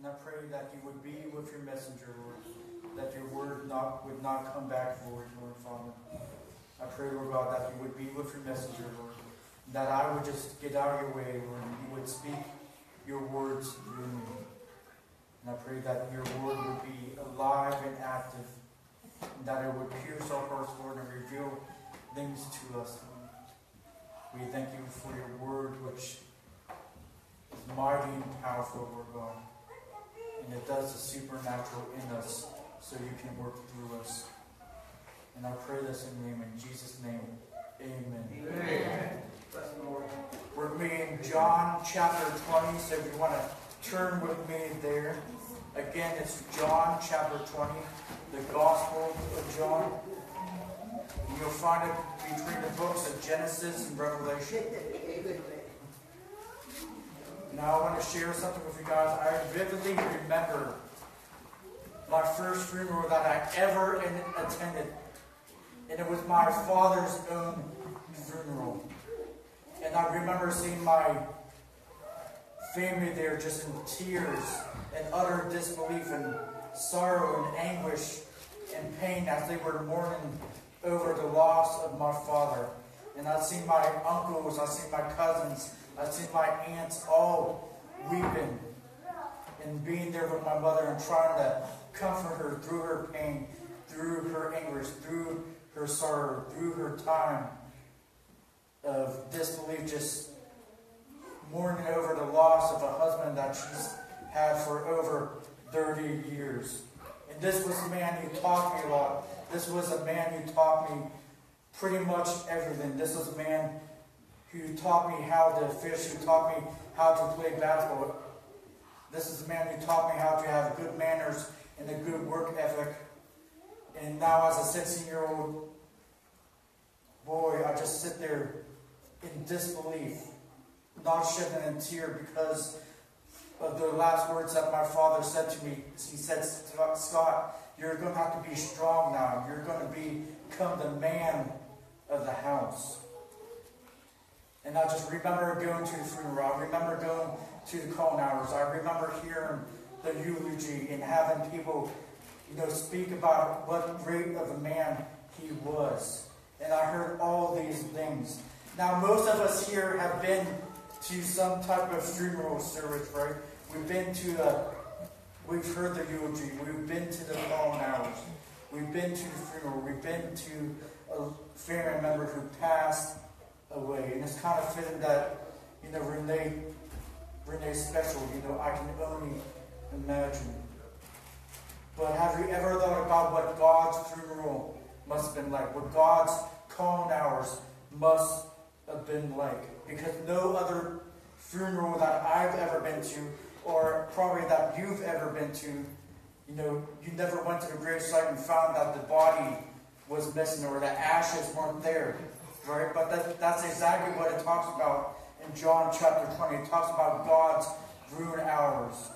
And I pray that you would be with your messenger, Lord, that your word not, would not come back void, Lord Father. I pray, Lord God, that you would be with your messenger, Lord, that I would just get out of your way, Lord, and you would speak your words through me. And I pray that your word would be alive and active, and that it would pierce our hearts, Lord, and reveal things to us, Lord. We thank you for your word, which is mighty and powerful, Lord God. And it does the supernatural in us so you can work through us. And I pray this in name, in Jesus' name. Amen. Amen. We're me in John chapter 20, so if you want to turn with me there. Again, it's John chapter 20, the Gospel of John. And you'll find it between the books of Genesis and Revelation. Now I want to share something with you guys. I vividly remember my first funeral that I ever attended. And it was my father's own funeral. And I remember seeing my family there just in tears and utter disbelief and sorrow and anguish and pain as they were mourning over the loss of my father. And I've seen my uncles, I've seen my cousins, I've seen my aunts all weeping and being there with my mother and trying to comfort her through her pain, through her anguish, through her sorrow, through her time of disbelief, just mourning over the loss of a husband that she's had for over 30 years. And this was a man who taught me a lot. This was a man who taught me pretty much everything. This was a man who taught me how to fish, who taught me how to play basketball. This is a man who taught me how to have good manners and a good work ethic. And now as a 16 year old boy, I just sit there in disbelief, not shedding a tear because of the last words that my father said to me. He said, Scott, you're going to have to be strong now. You're going to become the man of the house. And I just remember going to the funeral. I remember going to the calling hours. I remember hearing the eulogy and having people, you know, speak about what great of a man he was. And I heard all these things. Now, most of us here have been to some type of funeral service, right? We've been to the, we've heard the eulogy. We've been to the calling hours. We've been to the funeral. We've been to a family member who passed away. And it's kind of fitting that, you know, Renee, Renee's special, you know, I can only imagine. But have you ever thought about what God's funeral must have been like? What God's calling hours must have been like? Because no other funeral that I've ever been to, or probably that you've ever been to, you know, you never went to the gravesite and found that the body was missing or the ashes weren't there. Right? But that, that's exactly what it talks about in John chapter 20. It talks about God's ruin hours.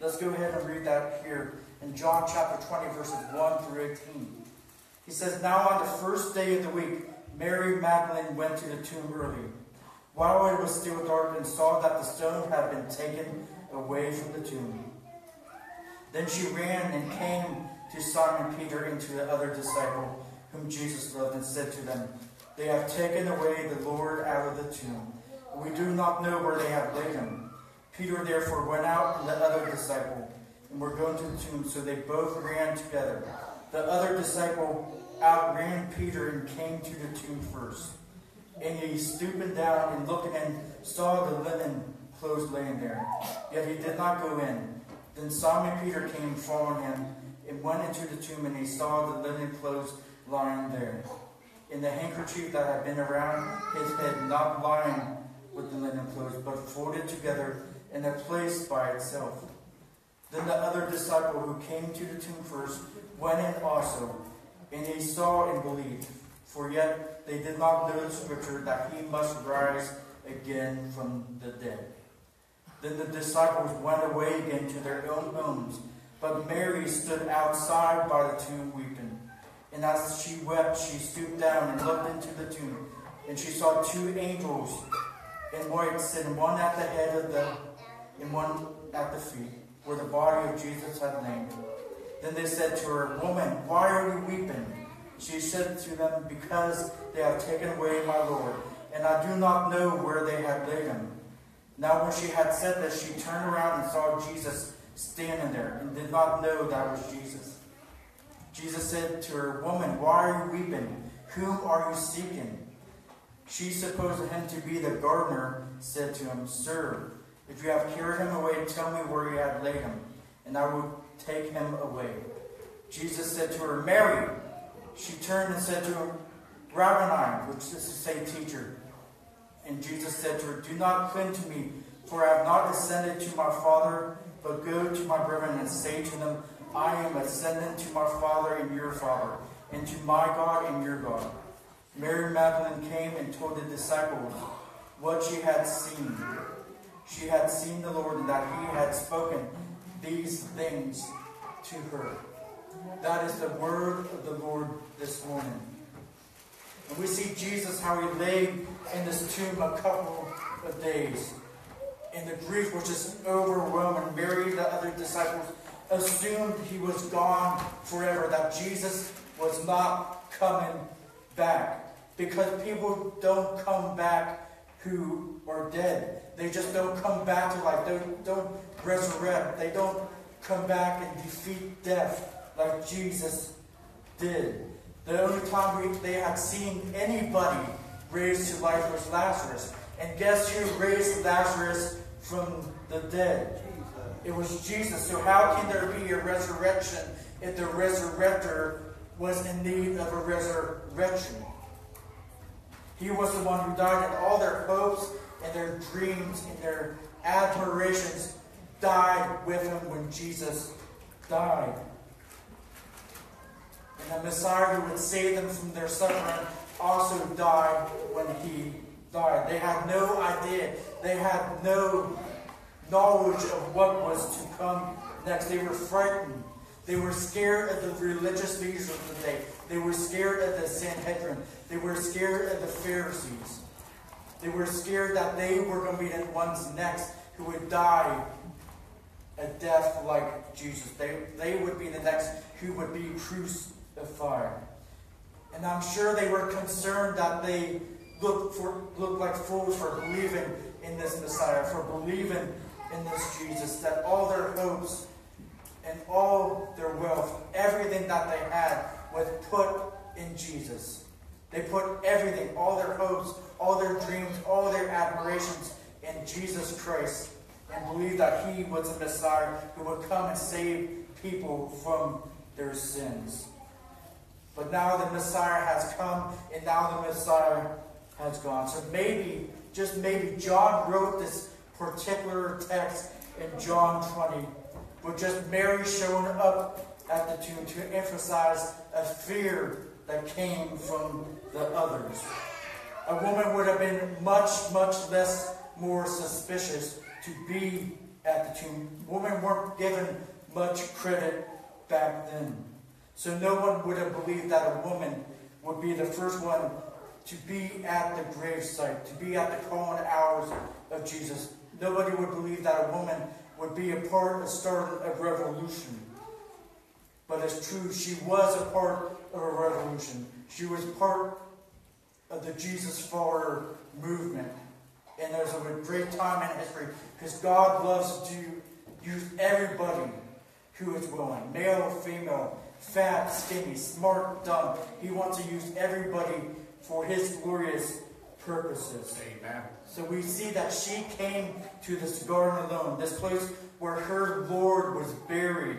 Let's go ahead and read that here in John chapter 20, verses 1 through 18. He says, Now on the first day of the week, Mary Magdalene went to the tomb early, while it was still dark, and saw that the stone had been taken away from the tomb. Then she ran and came to Simon Peter and to the other disciple whom Jesus loved, and said to them, they have taken away the Lord out of the tomb. We do not know where they have laid him. Peter therefore went out and the other disciple, and were going to the tomb, so they both ran together. The other disciple outran Peter and came to the tomb first. And he stooping down and looking and saw the linen clothes laying there. Yet he did not go in. Then Simon Peter came following him and went into the tomb, and he saw the linen clothes lying there in the handkerchief that had been around his head, not lying with the linen clothes, but folded together in a place by itself. Then the other disciple who came to the tomb first went in also, and he saw and believed. For yet they did not know the scripture that he must rise again from the dead. Then the disciples went away again to their own homes, but Mary stood outside by the tomb weeping. And as she wept, she stooped down and looked into the tomb. And she saw two angels in white sitting, one at the head of the, and one at the feet. where the body of Jesus had lain. Then they said to her, Woman, why are you weeping? She said to them, Because they have taken away my Lord, and I do not know where they have laid him. Now when she had said this, she turned around and saw Jesus standing there, and did not know that was Jesus. Jesus said to her, Woman, why are you weeping? Whom are you seeking? She supposed him to be the gardener, said to him, Sir, if you have carried him away, tell me where you have laid him, and I will take him away. Jesus said to her, Mary. She turned and said to him, Rabboni, which is to say, teacher. And Jesus said to her, Do not cling to me, for I have not ascended to my Father, but go to my brethren and say to them, I am ascended to my Father and your Father, and to my God and your God. Mary Magdalene came and told the disciples what she had seen. She had seen the Lord and that he had spoken these things to her. That is the word of the Lord this morning. And we see Jesus, how he lay in this tomb a couple of days. And the grief was just overwhelming. Mary, the other disciples, assumed he was gone forever, that Jesus was not coming back. Because people don't come back who are dead. They just don't come back to life. They don't resurrect. They don't come back and defeat death like Jesus did. The only time we, they had seen anybody raised to life was Lazarus. And guess who raised Lazarus from the dead? It was Jesus. So how can there be a resurrection if the resurrector was in need of a resurrection? He was the one who died, and all their hopes and their dreams and their admirations died with him when Jesus died. And the Messiah who would save them from their suffering also died when he died. They had no idea. They had no knowledge of what was to come next. They were frightened. They were scared of the religious leaders of the day. They were scared of the Sanhedrin. They were scared of the Pharisees. They were scared that they were going to be the ones next who would die a death like Jesus. They, they would be the next who would be crucified. And I'm sure they were concerned that they looked, for, looked like fools for believing in this Messiah, for believing in this Jesus, that all their hopes and all their wealth, everything that they had, was put in Jesus. They put everything, all their hopes, all their dreams, all their admirations in Jesus Christ and believed that he was the Messiah who would come and save people from their sins. But now the Messiah has come and now the Messiah has gone. So maybe, just maybe, John wrote this particular text in John 20 with just Mary showing up at the tomb to emphasize a fear that came from the others. A woman would have been much, much less more suspicious to be at the tomb. Women weren't given much credit back then. So no one would have believed that a woman would be the first one to be at the gravesite, to be at the calling hours of Jesus. Nobody would believe that a woman would be a part of starting a revolution. But it's true, she was a part of a revolution. She was part of the Jesus follower movement. And there's a great time in history because God loves to use everybody who is willing male, or female, fat, skinny, smart, dumb. He wants to use everybody for his glorious purposes. Amen. So we see that she came to this garden alone, this place where her Lord was buried,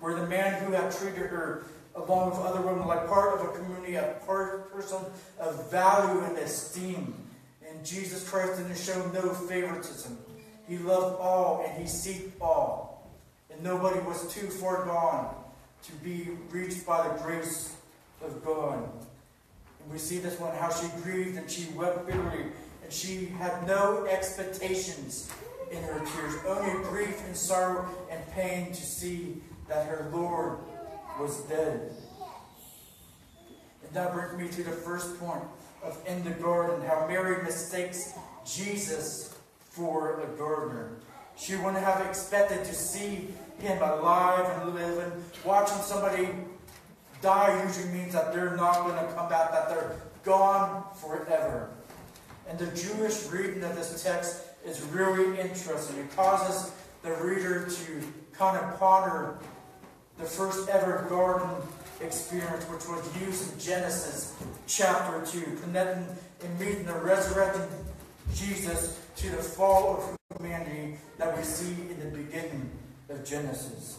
where the man who had treated her along with other women like part of a community, a part, person of value and esteem. And Jesus Christ didn't show no favoritism. He loved all and he seeked all. And nobody was too far gone to be reached by the grace of God. We see this one, how she grieved and she wept bitterly. And she had no expectations in her tears, only grief and sorrow and pain to see that her Lord was dead. And that brings me to the first point of in the garden, how Mary mistakes Jesus for a gardener. She wouldn't have expected to see him alive and living. Watching somebody die usually means that they're not going to come back, that they're gone forever. And the Jewish reading of this text is really interesting. It causes the reader to kind of ponder the first ever garden experience, which was used in Genesis chapter 2, connecting and meeting the resurrected Jesus to the fall of humanity that we see in the beginning of Genesis.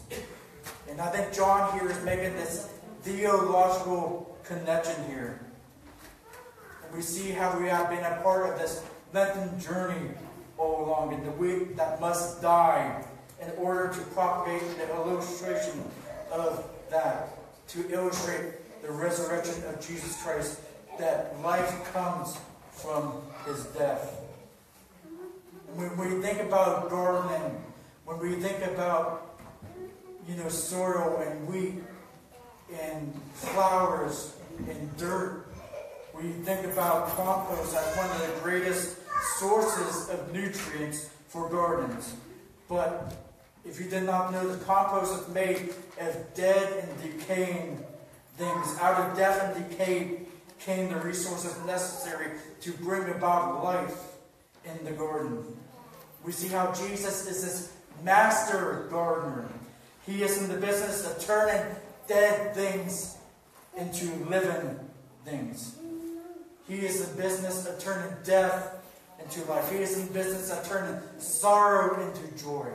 And I think John here is making this theological connection here. And we see how we have been a part of this Lenten journey all along, and the wheat that must die in order to propagate the illustration of that, to illustrate the resurrection of Jesus Christ, that life comes from his death. And when we think about gardening, when we think about, you know, soil and wheat and flowers and dirt, we think about compost as one of the greatest sources of nutrients for gardens. But if you did not know, the compost is made of dead and decaying things. Out of death and decay came the resources necessary to bring about life in the garden. We see how Jesus is this master gardener. He is in the business of turning dead things into living things. He is in business of turning death into life. He is in business of turning sorrow into joy.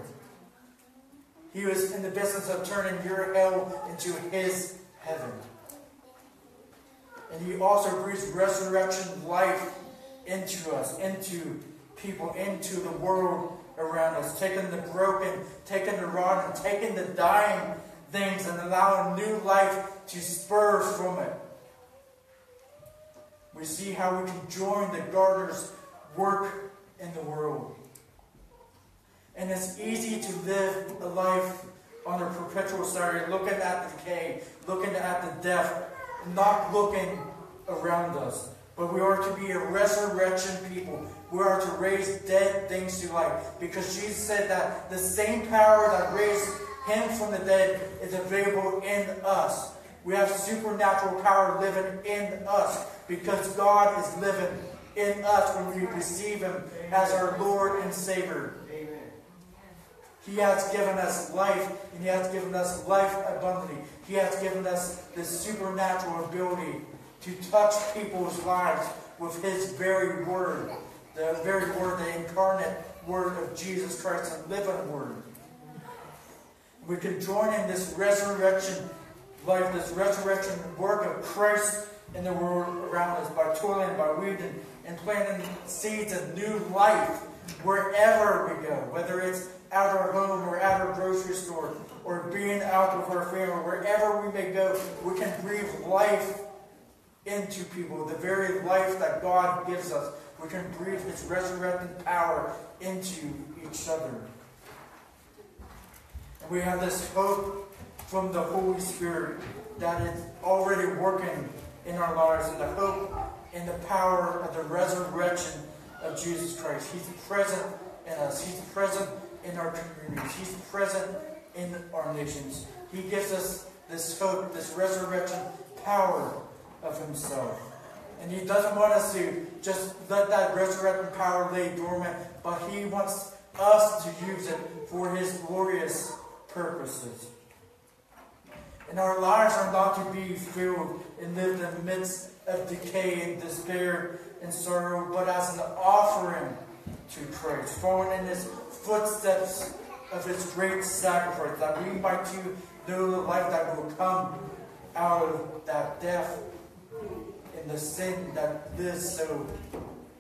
He was in the business of turning your hell into his heaven. And he also breathes resurrection life into us, into people, into the world around us, taking the broken, taking the rotten, taking the dying things and a new life to spur from it. We see how we can join the gardener's work in the world. And it's easy to live a life on a perpetual story, looking at the decay, looking at the death, not looking around us. But we are to be a resurrection people. We are to raise dead things to life. Because Jesus said that the same power that raised him from the dead is available in us. We have supernatural power living in us because God is living in us when we receive him as our Lord and Savior. He has given us life, and He has given us life abundantly. He has given us this supernatural ability to touch people's lives with His very word, the very word, the incarnate word of Jesus Christ, the living word. We can join in this resurrection life, this resurrection work of Christ in the world around us by toiling, by weeding, and planting seeds of new life wherever we go, whether it's at our home or at our grocery store or being out with our family, wherever we may go, we can breathe life into people, the very life that God gives us. We can breathe His resurrecting power into each other. And we have this hope from the Holy Spirit that is already working in our lives, and the hope in the power of the resurrection of Jesus Christ. He's present in us. He's present in our communities. He's present in our nations. He gives us this hope, this resurrection power of himself. And he doesn't want us to just let that resurrection power lay dormant, but he wants us to use it for his glorious purposes. And our lives are not to be filled and lived in the midst of decay and despair and sorrow, but as an offering to Christ, following in his footsteps of his great sacrifice, that we might too know the life that will come out of that death and the sin that lives so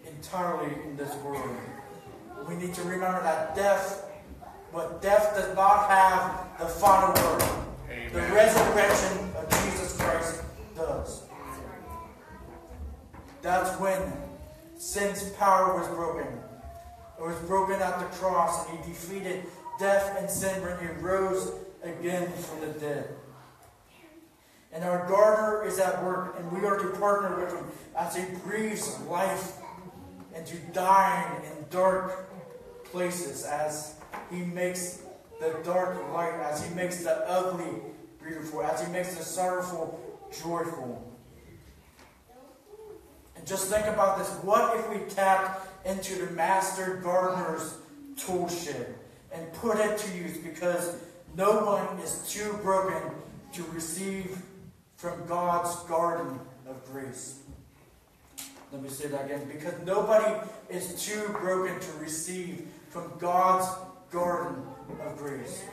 entirely in this world. We need to remember that death, but death does not have the final word. Amen. The resurrection of Jesus Christ does. That's when sin's power was broken. It was broken at the cross, and he defeated death and sin when he rose again from the dead. And our gardener is at work, and we are to partner with him as he breathes life into dying in dark places, as He makes the dark light, as He makes the ugly beautiful, as He makes the sorrowful joyful. And just think about this. What if we tapped into the master gardener's tool shed and put it to use because no one is too broken to receive from God's garden of grace. Let me say that again. Because nobody is too broken to receive from God's garden of grace.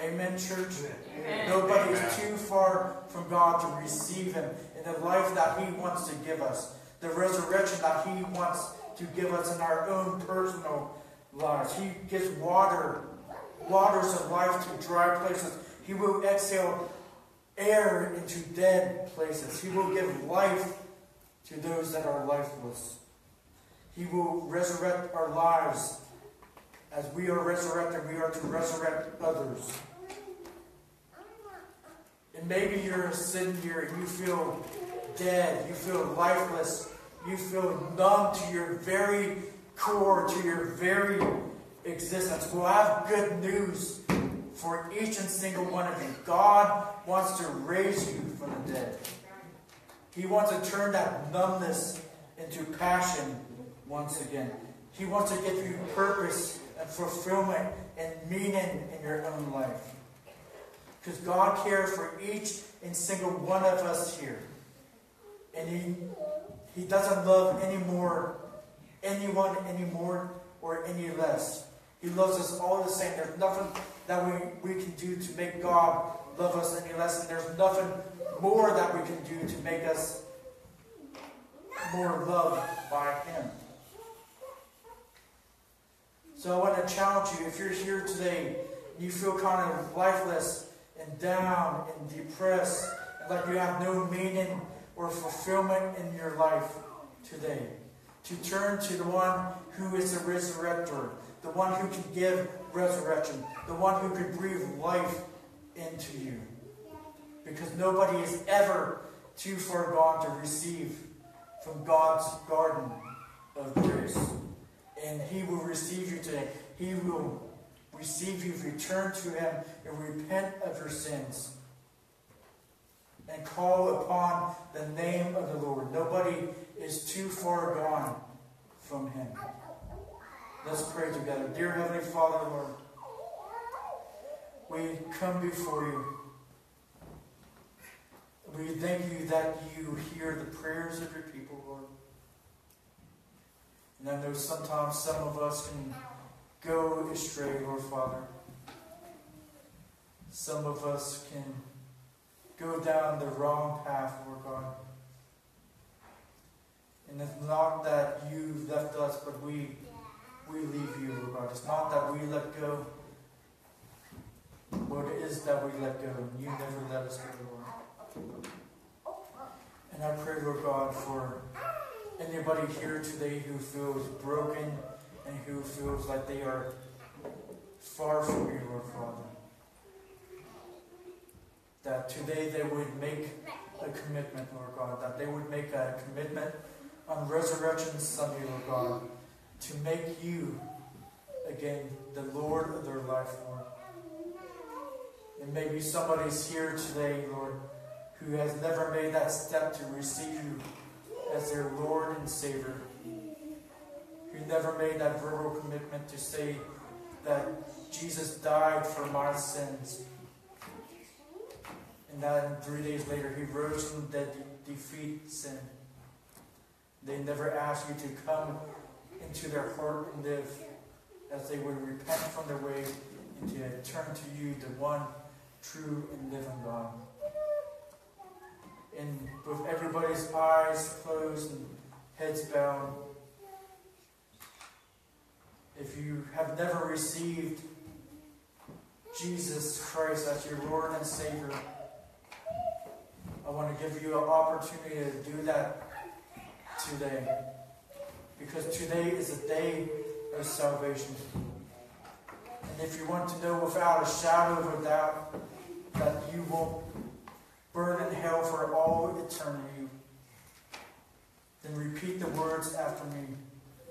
Amen, church? Amen. Nobody is too far from God to receive Him in the life that He wants to give us, the resurrection that He wants to give us in our own personal lives. He gives water, waters of life to dry places. He will exhale air into dead places. He will give life to those that are lifeless. He will resurrect our lives. As we are resurrected, we are to resurrect others. And maybe you're sitting here and you feel dead, you feel lifeless, you feel numb to your very core, to your very existence. Well, I have good news for each and single one of you. God wants to raise you from the dead. He wants to turn that numbness into passion once again. He wants to give you purpose and fulfillment and meaning in your own life. Because God cares for each and single one of us here. And He, he doesn't love any more, anyone any more or any less. He loves us all the same. There's nothing that we, we can do to make God love us any less. And there's nothing more that we can do to make us more loved by Him. So I want to challenge you if you're here today, you feel kind of lifeless and down and depressed, and like you have no meaning or fulfillment in your life today, to turn to the one who is the resurrector, the one who can give resurrection, the one who can breathe life into you. Because nobody is ever too far gone to receive from God's garden of grace. And He will receive you today. He will receive you if you turn to Him and repent of your sins and call upon the name of the Lord. Nobody is too far gone from Him. Let's pray together. Dear Heavenly Father, Lord, we come before you. We thank you that you hear the prayers of your people, Lord. And I know sometimes some of us can go astray, Lord Father. Some of us can go down the wrong path, Lord God. And it's not that you've left us, but we we leave you, Lord God. It's not that we let go, but it is that we let go. And you never let us go, Lord. And I pray, Lord God, for anybody here today who feels broken and who feels like they are far from you, Lord Father. That today they would make a commitment, Lord God. That they would make a commitment on Resurrection Sunday, Lord God to make you, again, the Lord of their life, Lord. And maybe somebody's here today, Lord, who has never made that step to receive you as their Lord and Savior. Who never made that verbal commitment to say that Jesus died for my sins. And that three days later he rose from the dead to defeat sin. They never asked you to come into their heart and live as they would repent from their ways and to turn to you, the one true and living God. And with everybody's eyes closed and heads bowed, if you have never received Jesus Christ as your Lord and Savior, I want to give you an opportunity to do that today. Because today is a day of salvation. And if you want to know without a shadow of a doubt that you will burn in hell for all eternity, then repeat the words after me.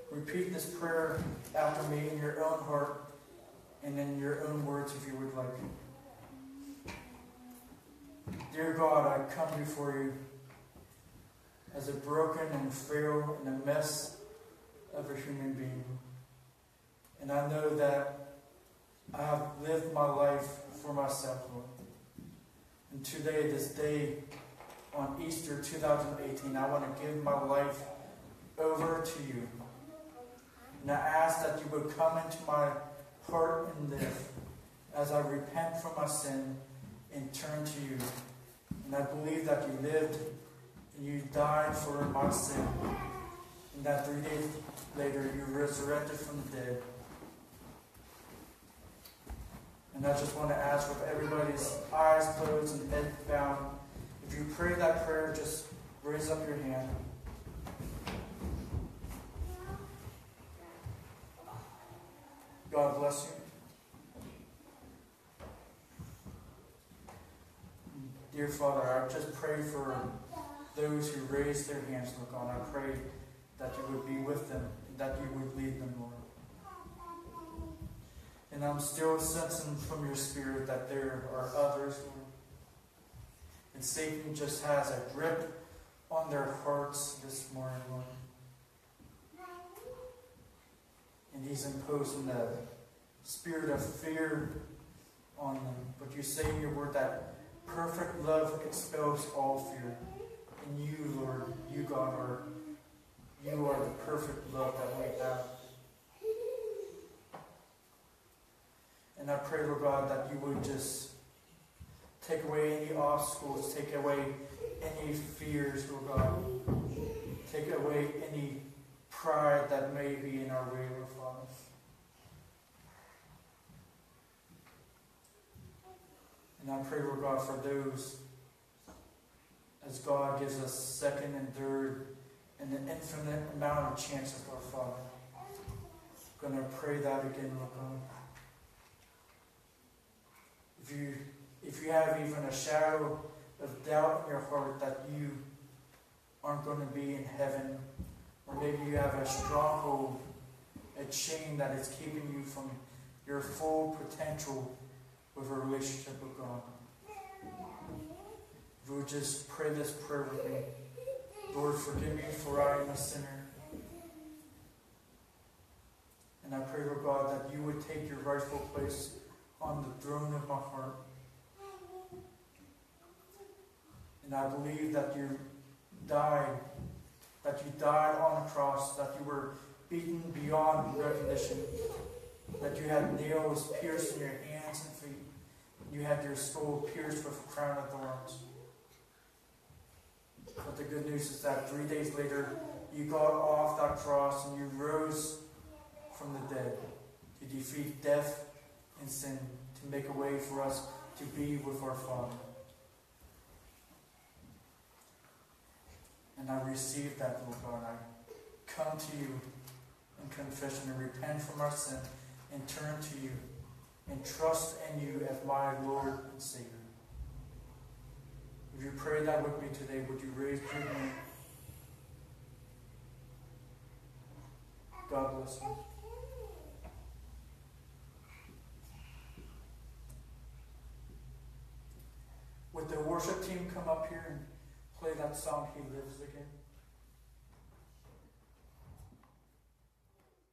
Repeat this prayer after me in your own heart. and in your own words if you would like. Dear God, I come before you as a broken and frail and a mess of a human being. And I know that I have lived my life for myself, Lord. Today, this day on Easter 2018, I want to give my life over to you. And I ask that you would come into my heart and live as I repent from my sin and turn to you. And I believe that you lived and you died for my sin. And that three days later you resurrected from the dead. And I just want to ask with everybody's eyes closed and head bowed, if you pray that prayer, just raise up your hand. God bless you. Dear Father, I just pray for those who raise their hands, Look on. I pray that you would be with them, that you would lead them, Lord. And I'm still sensing from your spirit that there are others. And Satan just has a grip on their hearts this morning, Lord. And he's imposing a spirit of fear on them. But you say in your word that perfect love expels all fear. And you, Lord, you, God, are you are the perfect love that we have. And I pray, Lord God, that you would just take away any obstacles, take away any fears, Lord God. Take away any pride that may be in our way, Lord Father. And I pray, Lord God, for those as God gives us second and third and an infinite amount of chances, Lord Father. I'm going to pray that again, Lord God. If you, if you have even a shadow of doubt in your heart that you aren't going to be in heaven, or maybe you have a stronghold, a chain that is keeping you from your full potential with a relationship with God. If you would just pray this prayer with me. Lord, forgive me for I am a sinner. And I pray, Lord God, that you would take your rightful place on the throne of my heart. And I believe that you died, that you died on the cross, that you were beaten beyond recognition, that you had nails pierced in your hands and feet, and you had your skull pierced with a crown of thorns. But the good news is that three days later, you got off that cross and you rose from the dead to defeat death and sin, to make a way for us to be with our Father. And I receive that, Lord God. I come to you in confession and repent from our sin and turn to you and trust in you as my Lord and Savior. If you pray that with me today, would you raise your hand? God bless you. Would the worship team come up here and play that song, He Lives Again?